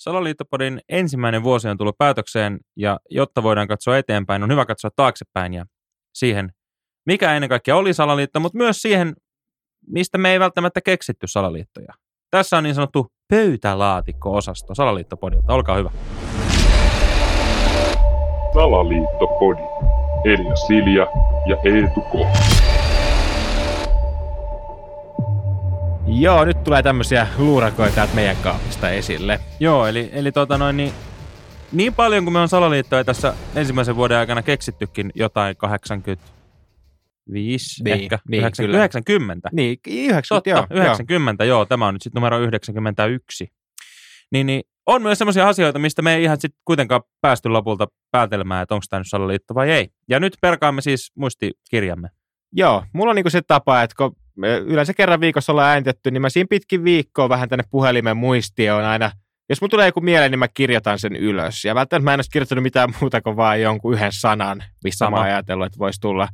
Salaliittopodin ensimmäinen vuosi on tullut päätökseen ja jotta voidaan katsoa eteenpäin, on hyvä katsoa taaksepäin ja siihen, mikä ennen kaikkea oli salaliitto, mutta myös siihen, mistä me ei välttämättä keksitty salaliittoja. Tässä on niin sanottu pöytälaatikko-osasto Salaliittopodilta. Olkaa hyvä. Salaliittopodi. Elia Silja ja Eetu K. Joo, nyt tulee tämmöisiä luurakoita täältä meidän kaapista esille. Joo, eli, eli tota noin, niin, niin paljon kuin me on salaliittoja tässä ensimmäisen vuoden aikana keksittykin jotain 85, Niin, ehkä niin, 90, kyllä. 90. Niin, 90, Totta, joo, 90, joo. joo. Tämä on nyt sitten numero 91. Niin, niin on myös sellaisia asioita, mistä me ei ihan sitten kuitenkaan päästy lopulta päätelmään, että onko tämä nyt salaliitto vai ei. Ja nyt perkaamme siis muistikirjamme. Joo, mulla on niinku se tapa, että kun me yleensä kerran viikossa ollaan äänitetty, niin mä siinä pitkin viikkoa vähän tänne puhelimen muistioon aina. Jos mulla tulee joku mieleen, niin mä kirjoitan sen ylös. Ja välttämättä mä en olisi kirjoittanut mitään muuta kuin vaan jonkun yhden sanan, missä Sama. mä ajatellut, että voisi tulla,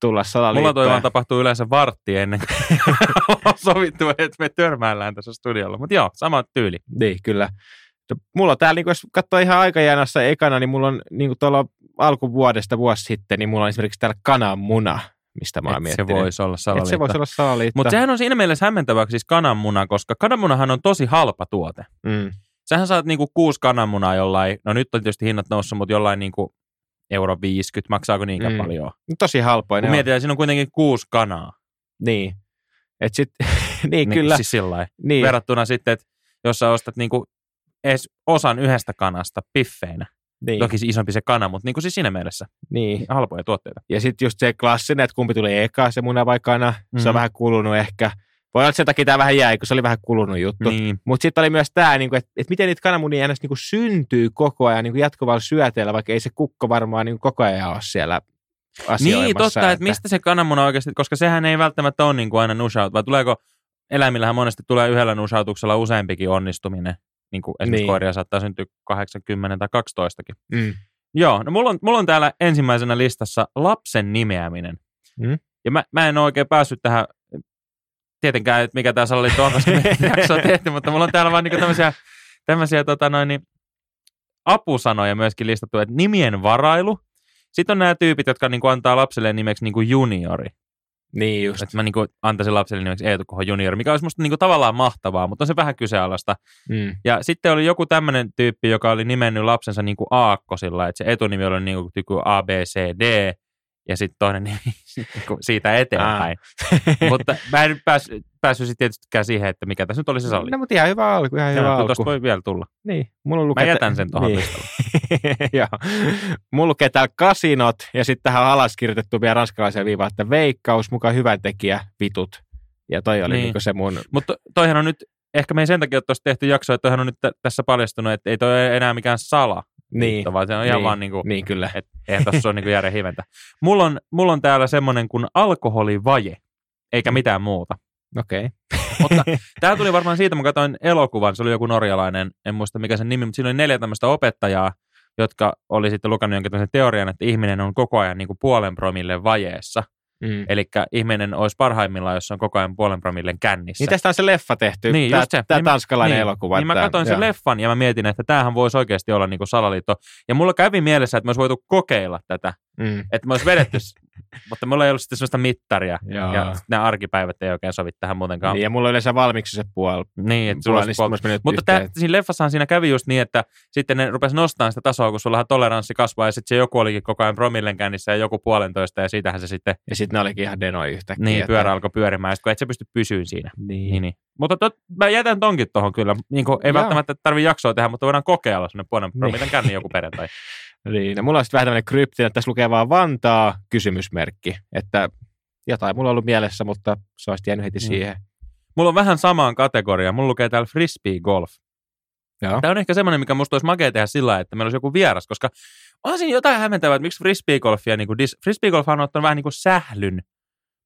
tulla salaliittoa. Mulla toi vaan tapahtuu yleensä vartti ennen kuin on sovittu, että me törmäillään tässä studiolla. Mutta joo, sama tyyli. Niin, kyllä. No, Mulla täällä, niin jos katsoo ihan aikajanassa ekana, niin mulla on niin tuolla alkuvuodesta vuosi sitten, niin mulla on esimerkiksi täällä kananmuna, mistä mä oon Et se miettinyt. voisi olla Et salaliitto. se voisi olla salaliitto. Mutta sehän on siinä mielessä hämmentävää siis kananmuna, koska kananmunahan on tosi halpa tuote. Mm. Sähän saat niinku kuusi kananmunaa jollain, no nyt on tietysti hinnat noussut, mutta jollain niinku euro 50, maksaako niinkään Mm. paljon? Tosi halpoja. Kun mietitään, siinä on kuitenkin kuusi kanaa. Niin. Et sit, niin, Niin, kyllä. Siis sillä niin. Verrattuna sitten, että jos sä ostat niinku edes osan yhdestä kanasta piffeinä. Niin, Toki isompi se kana, mutta niinku siis siinä mielessä niin. halpoja tuotteita. Ja sitten just se klassinen, että kumpi tuli eka, se muna vai kana. Mm. Se on Mhm. vähän kulunut ehkä. Voi olla, että sen takia tämä vähän jäi, kun se oli vähän kulunut juttu. Niin. Mutta sitten oli myös tämä, että et miten niitä kananmunia ns. Niinku syntyy koko ajan niinku jatkuvalla syöteellä, vaikka ei se kukko varmaan niinku koko ajan ole siellä. Niin, totta, että mistä se kananmuna oikeasti, koska sehän ei välttämättä ole niin kuin aina nushaut, vai tuleeko, eläimillähän monesti tulee yhdellä nushautuksella useampikin onnistuminen. Niin kuin esimerkiksi Niin. koiria saattaa syntyä 80 tai 12. Mm. Joo, no mulla on, mulla on täällä ensimmäisenä listassa lapsen nimeäminen. Mm. Ja mä, mä en ole oikein päässyt tähän, tietenkään, että mikä tämä salaliitto on, koska jaksoa tehty, mutta mulla on täällä vaan niinku tämmöisiä, tämmöisiä tota noin, niin, apusanoja myöskin listattu, että nimien varailu. Sitten on nämä tyypit, jotka niinku antaa lapselle nimeksi niinku juniori. Niin just. Että mä niinku antaisin lapselle nimeksi Eetu Koho juniori, mikä olisi musta niinku tavallaan mahtavaa, mutta on se vähän kyseenalaista. Mm. Ja sitten oli joku tämmöinen tyyppi, joka oli nimennyt lapsensa niin kuin aakkosilla, että se etunimi oli niin kuin B, C, D, ja sitten toinen nimi niinku siitä eteenpäin. Mutta mä en päässyt, päässyt sitten tietystikään siihen, että mikä tässä nyt oli se salli. No, mutta ihan hyvä alku, ihan hyvä alku. Tuosta voi vielä tulla. Niin, mulla Mä lukee, jätän sen tuohon niin. Joo. Mulla lukee täällä kasinot ja sitten tähän alas kirjoitettu vielä ranskalaisia viivaa, että veikkaus, mukaan hyvän tekijä, vitut. Ja toi oli Niin. niin. se mun, Mutta toihan on nyt, ehkä me ei sen takia ole tehty jaksoa, että toihan on nyt tä- tässä paljastunut, että ei toi enää mikään sala, niin, vaan se on ihan niin, vaan niin kuin, niin kyllä. että eihän tuossa ole niin järjen hiventä. Mulla on, mulla on täällä semmoinen kuin alkoholivaje, eikä mitään muuta. Okei. Okay. Mutta tämä tuli varmaan siitä, mä katsoin elokuvan, se oli joku norjalainen, en muista mikä sen nimi, mutta siinä oli neljä tämmöistä opettajaa, jotka oli sitten lukenut jonkin teorian, että ihminen on koko ajan niin kuin puolen promille vajeessa. Mm. Eli ihminen olisi parhaimmillaan, jos on koko ajan puolen promillen kännissä. Niin tästä on se leffa tehty, Niin, tämä, se. tämä Niin- tanskalainen niin, elokuva. Niin mä tämä- katsoin sen leffan ja mä mietin, että tämähän voisi oikeasti olla niin kuin salaliitto. Ja mulla kävi mielessä, että me olisi voitu kokeilla tätä. Mm. Että me olisi vedetty, mutta mulla ei ollut sitten sellaista mittaria. Joo. Ja nämä arkipäivät ei oikein sovi tähän muutenkaan. Niin, ja mulla on yleensä valmiiksi se puoli. Niin, että sulla puoli, niin puol- olisi mennyt Mutta tää, siinä leffassahan siinä kävi just niin, että sitten ne rupesi nostamaan sitä tasoa, kun sulla toleranssi kasvaa ja sitten se joku olikin koko ajan promillen kännissä ja joku puolentoista ja siitähän se sitten Ja sitten ne olikin ihan denoi yhtäkkiä. niin, että- pyörä alkoi pyörimään, ja sit kun et sä pysty pysyyn siinä. Niin. Niin, niin. Mutta tot, mä jätän tonkin tuohon kyllä. Niin kuin, ei Joo. välttämättä tarvi jaksoa tehdä, mutta voidaan kokeilla sinne puolen Niin. promillen känni joku perjantai. Niin, mulla on sitten vähän tämmöinen kryptinen, että tässä lukee vaan Vantaa kysymysmerkki, että jotain mulla on ollut mielessä, mutta se olisi jäänyt heti Mm. siihen. Mulla on vähän samaan kategoriaan. Mulla lukee täällä frisbee golf. Joo. Tämä on ehkä semmoinen, mikä musta olisi makea tehdä sillä että meillä olisi joku vieras, koska on siinä jotain hämmentävää, että miksi frisbeegolfia, niin kuin dis, frisbeegolfhan on ottanut vähän niin kuin sählyn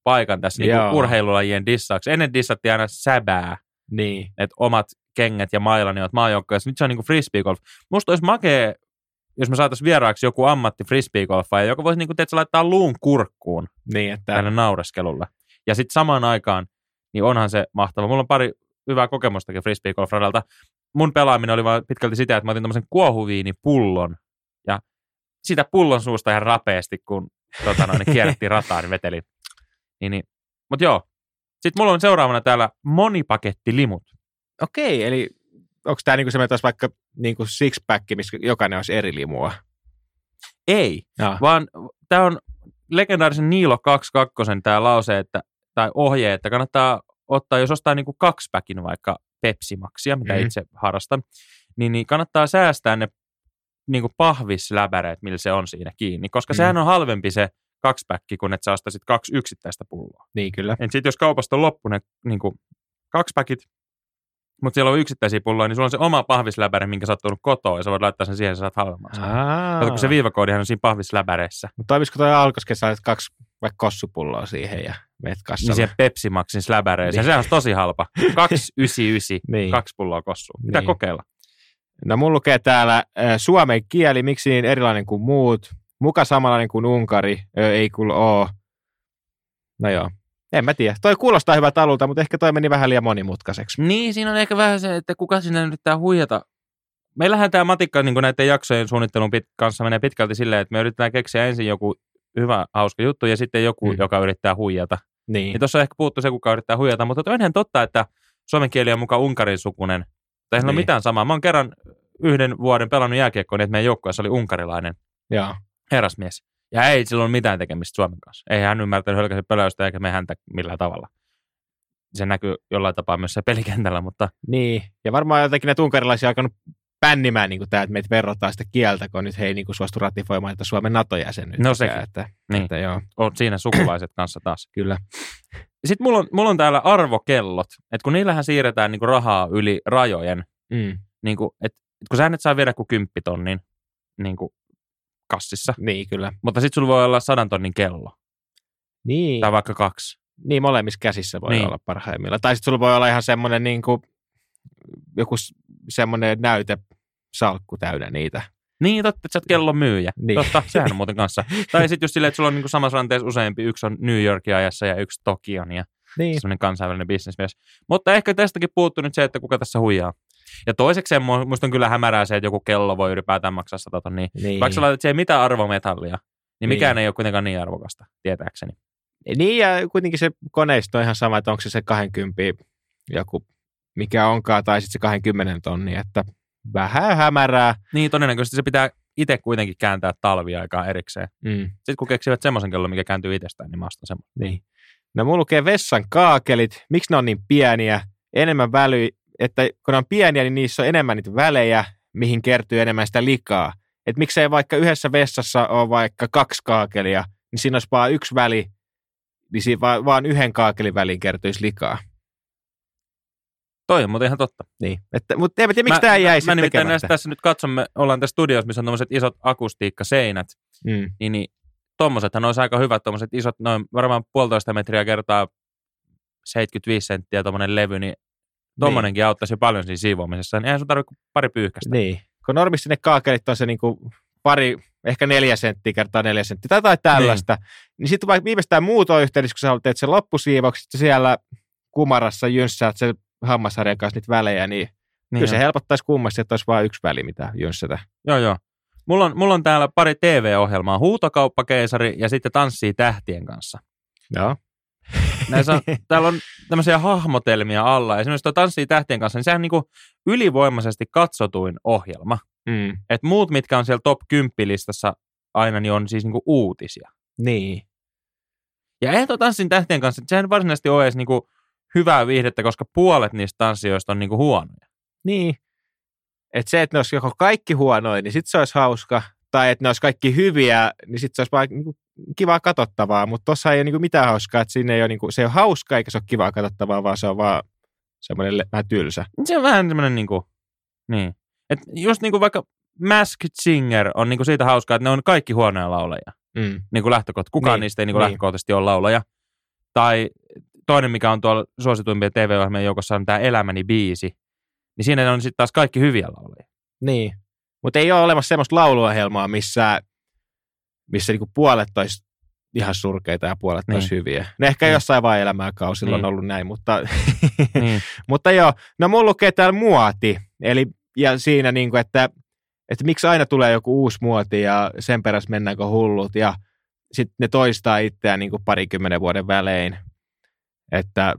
paikan tässä niin kuin urheilulajien dissauksi. Ennen dissattiin aina säbää, Niin. että omat kengät ja mailani ovat maajoukkoja. Nyt se on niin kuin frisbeegolf. Musta olisi makea, jos me saataisiin vieraaksi joku ammatti frisbeegolfaaja, joka voisi niin kuin, teetkö, laittaa luun kurkkuun Niin, että tälle naureskelulle. Ja sitten samaan aikaan, niin onhan se mahtava. Mulla on pari hyvää kokemustakin frisbeegolf-radalta. mun pelaaminen oli vaan pitkälti sitä, että mä otin tämmöisen kuohuviinipullon ja sitä pullon suusta ihan rapeasti, kun tota noin, niin kierrettiin rataa, niin vetelin. Niin, niin. Mutta joo. Sitten mulla on seuraavana täällä monipakettilimut. Okei, eli onko tämä niinku semmoinen taas vaikka niinku six-pack, missä jokainen olisi eri limua? Ei, Ja. vaan tämä on legendaarisen Niilo 22 tämä lause, että, tai ohje, että kannattaa ottaa, jos ostaa niinku kaksipäkin vaikka Pepsi-maksia, mitä Mhm. mm-hmm. itse harrastan, niin, niin kannattaa säästää ne niinku pahvisläpäreet, millä se on siinä kiinni, koska mm. sehän on halvempi se kaksipäkki, kun että sä ostaisit kaksi yksittäistä pulloa. Niin kyllä. Et sit jos kaupasta on loppu ne niinku, kaksipäkit, mutta siellä on yksittäisiä pulloja, niin sulla on se oma pahvisläpäre, minkä sä oot tuonut kotoa, ja sä voit laittaa sen siihen, ja sä saat halvemmaksi. Kato, kun se viivakoodihan on siinä pahvisläpäreissä. Mutta toimisiko toi alkoskin, sä kaksi vaikka kossupulloa siihen ja meet Niin kassalle? siihen Pepsi Maxin släbäreeseen. Niin. Sehän on tosi halpa. 299, Niin. kaksi pulloa kossua. Pitää Niin. kokeilla. No mun lukee täällä äh, suomen kieli, miksi niin erilainen kuin muut, muka samanlainen kuin Unkari, ö, ei kyllä oo. No joo, en mä tiedä. Toi kuulostaa hyvältä alulta, mutta ehkä toi meni vähän liian monimutkaiseksi. Niin, siinä on ehkä vähän se, että kuka sinne yrittää huijata. Meillähän tämä matikka niin näiden jaksojen suunnittelun pit- kanssa menee pitkälti silleen, että me yritetään keksiä ensin joku hyvä, hauska juttu ja sitten joku, Mm. joka yrittää huijata. Niin, Niin tuossa on ehkä puuttu se, kuka yrittää huijata, mutta toinen totta, että suomen kieli on mukaan unkarin sukunen. Tai ei niin. ole mitään samaa. Mä oon kerran yhden vuoden pelannut jääkiekkoa niin, että meidän joukkueessa oli unkarilainen joo. herrasmies. Ja ei sillä ole mitään tekemistä Suomen kanssa. Ei hän ymmärtänyt hölkäisen pöläystä eikä me häntä millään tavalla. Se näkyy jollain tapaa myös se pelikentällä, mutta Niin, ja varmaan jotenkin ne tunkarilaisia alkanut pännimään niin tämä, että meitä verrataan sitä kieltä, kun nyt he ei niin kuin suostu ratifioimaan, että Suomen NATO-jäsenyyttä. No sekin. Että, niin, että joo, on siinä sukulaiset kanssa taas. kyllä. Sitten mulla on, mulla on täällä arvokellot, että kun niillähän siirretään niinku rahaa yli rajojen, Mm. niinku, että et kun sä et saa viedä kuin kymppitonnin niinku kassissa, Niin, kyllä. mutta sitten sulla voi olla sadan tonnin kello, Niin. tai vaikka kaksi. Niin, molemmissa käsissä voi niin. Niin. olla parhaimmillaan. Tai sitten sulla voi olla ihan semmoinen niin kuin, joku semmoinen näytesalkku täynnä niitä. Niin, totta, että sä oot kellon myyjä. Niin. Niin. Totta, sehän on muuten kanssa. tai sitten just silleen, että sulla on niinku samassa ranteessa useampi. Yksi on New Yorkin ajassa ja yksi Tokion ja Niin. semmoinen kansainvälinen bisnesmies. Mutta ehkä tästäkin puuttuu nyt se, että kuka tässä huijaa. Ja toisekseen mu- musta on kyllä hämärää se, että joku kello voi ylipäätään maksaa 100 tonnia. Niin. Vaikka sä laitat siihen mitään arvometallia, niin mikään Niin. ei ole kuitenkaan niin arvokasta, tietääkseni. niin, ja kuitenkin se koneisto on ihan sama, että onko se se 20 joku, mikä onkaan, tai sitten se 20 tonni, että vähän hämärää. Niin, todennäköisesti se pitää itse kuitenkin kääntää talviaikaa erikseen. Mm. Sitten kun keksivät semmoisen kellon, mikä kääntyy itsestään, niin mä ostan semmoisen. Niin. No mulla lukee vessan kaakelit. Miksi ne on niin pieniä? Enemmän väly, että kun ne on pieniä, niin niissä on enemmän niitä välejä, mihin kertyy enemmän sitä likaa. Et miksei vaikka yhdessä vessassa ole vaikka kaksi kaakelia, niin siinä olisi vaan yksi väli, niin siinä vaan, vaan yhden kaakelin väliin kertyisi likaa. Toi on muuten ihan totta. Niin. Että, mutta en mä tiedä, miksi tämä jäi mä, mä sitten nimittäin näistä, tässä nyt katsomme, ollaan tässä studiossa, missä on tämmöiset isot akustiikkaseinät, Mm. niin, niin tommosethan olisi aika hyvät, tommoset isot, noin varmaan puolitoista metriä kertaa 75 senttiä tommonen levy, niin tommonenkin auttaisi jo paljon siinä siivoamisessa. Niin eihän sun tarvitse pari pyyhkästä. Niin. Kun normisti ne kaakelit on se niinku pari, ehkä neljä senttiä kertaa neljä senttiä tai jotain tällaista, niin, niin sitten vaikka viimeistään muutoin yhteydessä, kun sä teet sen loppusiivaukset siellä kumarassa jynssäät sen hammasharjan kanssa niitä välejä, niin, niin niin kyllä se helpottaisi kummasti, että olisi vain yksi väli, mitä jynssätä. Joo, joo. Mulla on, mulla on täällä pari TV-ohjelmaa, Huutokauppakeisari ja sitten Tanssii tähtien kanssa. Joo. Näissä on, täällä on tämmöisiä hahmotelmia alla. Esimerkiksi tuo Tanssii tähtien kanssa, niin sehän on niin kuin ylivoimaisesti katsotuin ohjelma. Mm. Et muut, mitkä on siellä top 10 listassa aina, niin on siis niinku uutisia. Niin. Ja eihän tuo Tanssin tähtien kanssa, sehän varsinaisesti ole edes niinku hyvää viihdettä, koska puolet niistä tanssioista on niinku huonoja. Niin. Että se, että ne olisi joko kaikki huonoja, niin sitten se olisi hauska. Tai että ne olisi kaikki hyviä, niin sitten se olisi vaan niinku kivaa katsottavaa. Mutta tuossa ei ole niinku mitään hauskaa, että siinä ei ole, niinku, se ei ole hauskaa eikä se ole kivaa katsottavaa, vaan se on vaan semmoinen vähän tylsä. Se on vähän semmoinen niinku, niin. Et just niinku vaikka Masked Singer on niinku siitä hauskaa, että ne on kaikki huonoja laulajia. Mm. Niinku lähtökohta. Kukaan Niin, niin, niistä ei niinku niin. lähtökohtaisesti ole laulaja. Tai toinen, mikä on tuolla suosituimpien TV-ohjelmien joukossa, on tämä Elämäni biisi. Niin siinä on sitten taas kaikki hyviä laulajia. Niin. Mutta ei ole olemassa semmoista lauluohjelmaa, missä, missä niinku puolet olisi ihan surkeita ja puolet Niin. niin. hyviä. Ne ehkä Niin. jossain vaan elämäkausilla Niin. on ollut näin, mutta, Niin. mutta joo. No mulla lukee täällä muoti, eli ja siinä niin kuin, että, että miksi aina tulee joku uusi muoti ja sen perässä mennäänkö hullut ja sitten ne toistaa itseään niin kuin parikymmenen vuoden välein. Että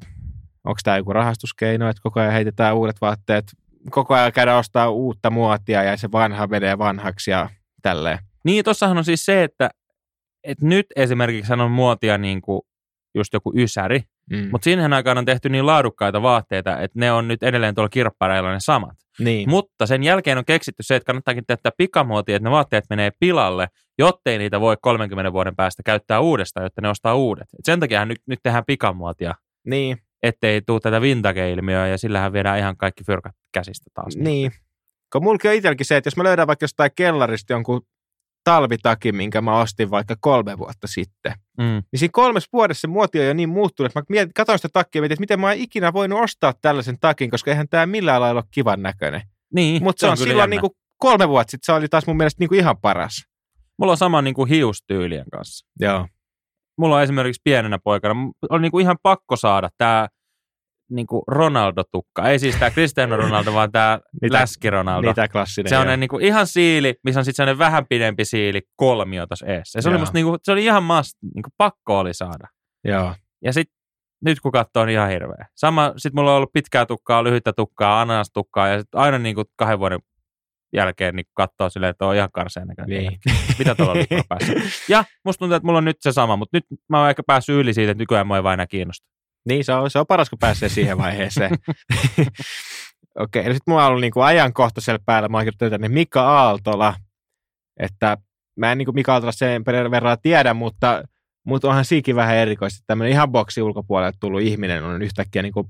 onko tämä joku rahastuskeino, että koko ajan heitetään uudet vaatteet, koko ajan käydään ostaa uutta muotia ja se vanha menee vanhaksi ja tälleen. Niin, tossahan on siis se, että, että nyt esimerkiksi on muotia niin kuin just joku ysäri, Mm. mutta siihen aikaan on tehty niin laadukkaita vaatteita, että ne on nyt edelleen tuolla kirppareilla ne samat. niin. Mutta sen jälkeen on keksitty se, että kannattaakin tehdä pikamuotia, että ne vaatteet menee pilalle, jottei niitä voi 30 vuoden päästä käyttää uudestaan, jotta ne ostaa uudet. Et sen takia nyt, nyt tehdään pikamuotia, niin. Ettei tule tätä vintage-ilmiöä ja sillähän viedään ihan kaikki fyrkat käsistä taas. Niin. Kun mullakin on itselläkin se, että jos mä löydän vaikka jostain kellarista jonkun talvitakin, minkä mä ostin vaikka kolme vuotta sitten, Mm. niin siinä kolmessa vuodessa se muoti on jo niin muuttunut, että mä mietin, katsoin sitä takkia ja mietin, että miten mä oon ikinä voinut ostaa tällaisen takin, koska eihän tämä millään lailla ole kivan näköinen. Niin, Mutta se on kyllä silloin jännä. niin kuin kolme vuotta sitten, se oli taas mun mielestä niin kuin ihan paras. Mulla on sama niin kuin hiustyylien kanssa. Joo. Mulla on esimerkiksi pienenä poikana, oli niin kuin ihan pakko saada tämä niin kuin Ronaldo-tukka. Ei siis tämä Cristiano Ronaldo, vaan tämä Niitä- Läski Ronaldo. Niitä klassinen. Se on joo. niin kuin ihan siili, missä on sitten sellainen vähän pidempi siili kolmio tuossa eessä. Se oli musta niin kuin, se oli ihan must, niin kuin pakko oli saada. Joo. Ja sitten nyt kun katsoo, on ihan hirveä. Sama, sitten mulla on ollut pitkää tukkaa, lyhyttä tukkaa, ananastukkaa ja sit aina niin kuin kahden vuoden jälkeen niin katsoo silleen, että on ihan karseen näköinen. Niin. Mitä tuolla on päässä? Ja musta tuntuu, että mulla on nyt se sama, mutta nyt mä oon ehkä päässyt yli siitä, että nykyään mua ei vaan enää kiinnosta. Niin, se on, se on paras, kun pääsee siihen vaiheeseen. Okei, okay, sitten mulla on ollut niinku ajankohtaisella päällä, mä oon tänne Mika Aaltola, että mä en niinku Mika Aaltola sen verran tiedä, mutta, mutta onhan siikin vähän erikoista. Tämmöinen ihan boksi ulkopuolelle tullut ihminen on yhtäkkiä niinku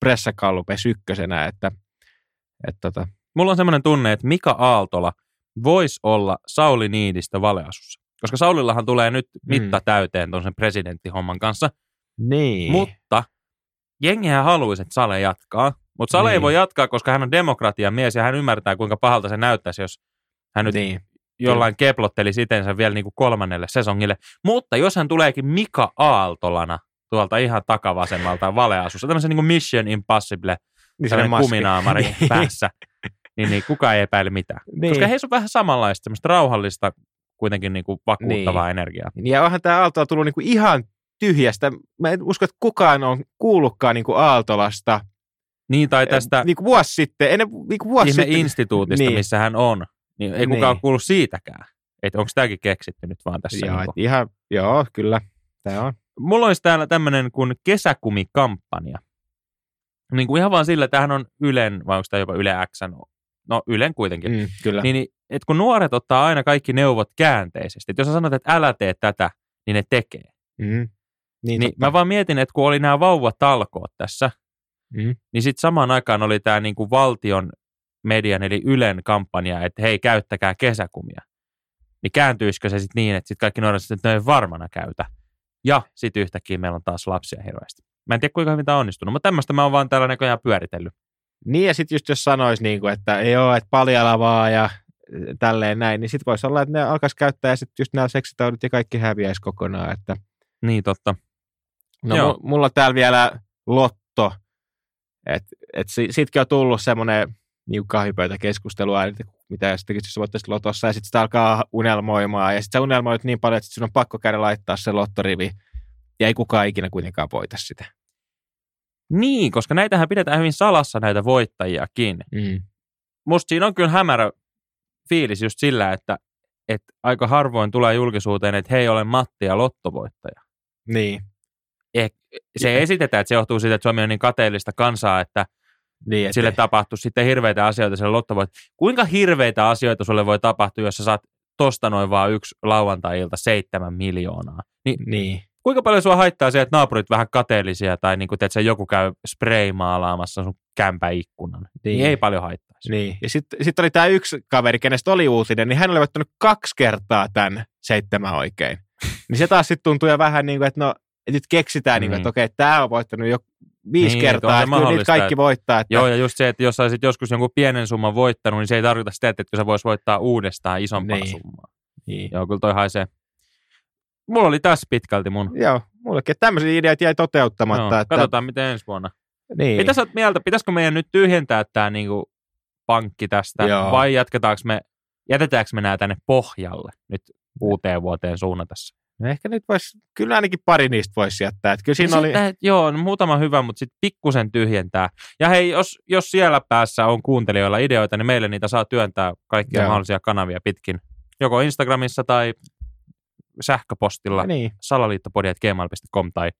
pressakallupes ykkösenä, että, että tota, Mulla on semmoinen tunne, että Mika Aaltola voisi olla Sauli Niinistö valeasussa. Koska Saulillahan tulee nyt mitta täyteen tuon sen presidenttihomman kanssa. niin. Mutta jengihän haluaisi, että Sale jatkaa. Mutta Sale ei Niin. voi jatkaa, koska hän on demokratian mies ja hän ymmärtää, kuinka pahalta se näyttäisi, jos hän nyt niin. jollain keplotteli sitensä vielä niin kuin kolmannelle sesongille. Mutta jos hän tuleekin Mika Aaltolana tuolta ihan takavasemmalta valeasussa, tämmöisen niin kuin Mission Impossible, niin kuminaamari Niin. päässä, niin, niin kukaan ei epäile mitään. Niin. Koska heissä on vähän samanlaista, semmoista rauhallista, kuitenkin niin kuin vakuuttavaa Niin. energiaa. Ja onhan tämä Aaltola tullut niinku ihan tyhjästä. Mä en usko, että kukaan on kuullutkaan niinku Aaltolasta Niin, tai tästä niinku vuosi sitten. Ennen, niinku vuosi ihme sitten. instituutista, Niin. missä hän on. Niin ei kukaan Niin. kuullut siitäkään. Että onko tämäkin keksitty nyt vaan tässä. Joo, niin ihan, joo, kyllä. Tämä on. mulla olisi täällä tämmöinen kuin kesäkumikampanja. Niin kuin ihan vaan sillä, tämähän on Ylen, vai onko tämä jopa Yle X? No Ylen kuitenkin. Mm. Kyllä. Niin, niin, että kun nuoret ottaa aina kaikki neuvot käänteisesti, että jos sä sanot, että älä tee tätä, niin ne tekee. Mm. Niin, Niin totta. mä vaan mietin, että kun oli nämä vauvatalkoot tässä, Mm. niin sitten samaan aikaan oli tämä niinku valtion median eli Ylen kampanja, että hei, käyttäkää kesäkumia. Niin kääntyisikö se sitten niin, että sitten kaikki nuoret sitten, ne ei varmana käytä. Ja sitten yhtäkkiä meillä on taas lapsia hirveästi. Mä en tiedä, kuinka hyvin tämä on onnistunut, mutta tämmöistä mä oon vaan täällä näköjään pyöritellyt. Niin, ja sitten just jos sanoisi, niin kuin, että joo, että paljalla vaan ja tälleen näin, niin sitten voisi olla, että ne alkaisi käyttää ja sitten just nämä seksitaudit ja kaikki häviäisi kokonaan. Että, Niin totta. no, Joo. mu- mulla on täällä vielä lotto, että et si- siitäkin on tullut semmoinen niin kahvipöytäkeskustelua, että mitä jos tekisit, jos voittaisit lotossa, ja sitten sitä alkaa unelmoimaan, ja sitten sä unelmoit niin paljon, että sun on pakko käydä laittaa se lottorivi, ja ei kukaan ikinä kuitenkaan voita sitä. Niin, koska näitähän pidetään hyvin salassa näitä voittajiakin. Mm. Musta siinä on kyllä hämärä fiilis just sillä, että, että aika harvoin tulee julkisuuteen, että hei, olen Matti ja lottovoittaja. Niin. Se Jep. esitetään, että se johtuu siitä, että Suomi on niin kateellista kansaa, että niin sille tapahtuu sitten hirveitä asioita sille lottovoit. Kuinka hirveitä asioita sulle voi tapahtua, jos sä saat tosta noin vaan yksi lauantai-ilta seitsemän miljoonaa? Niin niin. Kuinka paljon sua haittaa se, että naapurit vähän kateellisia tai niin kuin, että joku käy spray-maalaamassa sun kämpäikkunan? Niin. Niin. ei paljon haittaisi. Niin, ja sitten sit oli tämä yksi kaveri, kenestä oli uutinen, niin hän oli voittanut kaksi kertaa tämän seitsemän oikein. niin se taas sitten tuntui jo vähän niin kuin, että no, että nyt keksitään, niin. Mm. niin että okei, tämä on voittanut jo viisi Niin, kertaa, että kyllä niitä kaikki voittaa. Että, Joo, ja just se, että jos sä olisit joskus jonkun pienen summan voittanut, niin se ei tarkoita sitä, että sä vois voittaa uudestaan isompaa Niin. summaa. niin. Joo, kyllä toi haisee. Mulla oli tässä pitkälti mun. Joo, mullekin tämmöisiä ideat jäi toteuttamatta. Joo, että, katsotaan, miten ensi vuonna. niin. Mitä sä oot mieltä, pitäisikö meidän nyt tyhjentää tämä niinku pankki tästä, Joo. vai jatketaanko me, jätetäänkö me nämä tänne pohjalle nyt uuteen vuoteen suunnatessa? No ehkä nyt vois, kyllä ainakin pari niistä voisi jättää. Että kyllä siinä Ja oli, sitten, joo, no muutama hyvä, mutta sitten pikkusen tyhjentää. Ja hei, jos, jos siellä päässä on kuuntelijoilla ideoita, niin meille niitä saa työntää kaikkia Joo. mahdollisia kanavia pitkin. Joko Instagramissa tai sähköpostilla niin. salaliittopodi.gmail.com tai,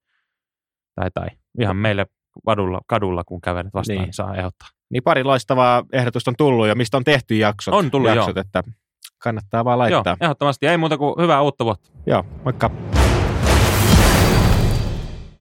tai, tai ihan meille kadulla, kadulla kun kävelet vastaan, Niin. niin. saa ehdottaa. niin pari loistavaa ehdotusta on tullut ja mistä on tehty jaksot. On tullut, jaksot että kannattaa vaan laittaa. Joo, ehdottomasti. Ei muuta kuin hyvää uutta vuotta. joo moikka.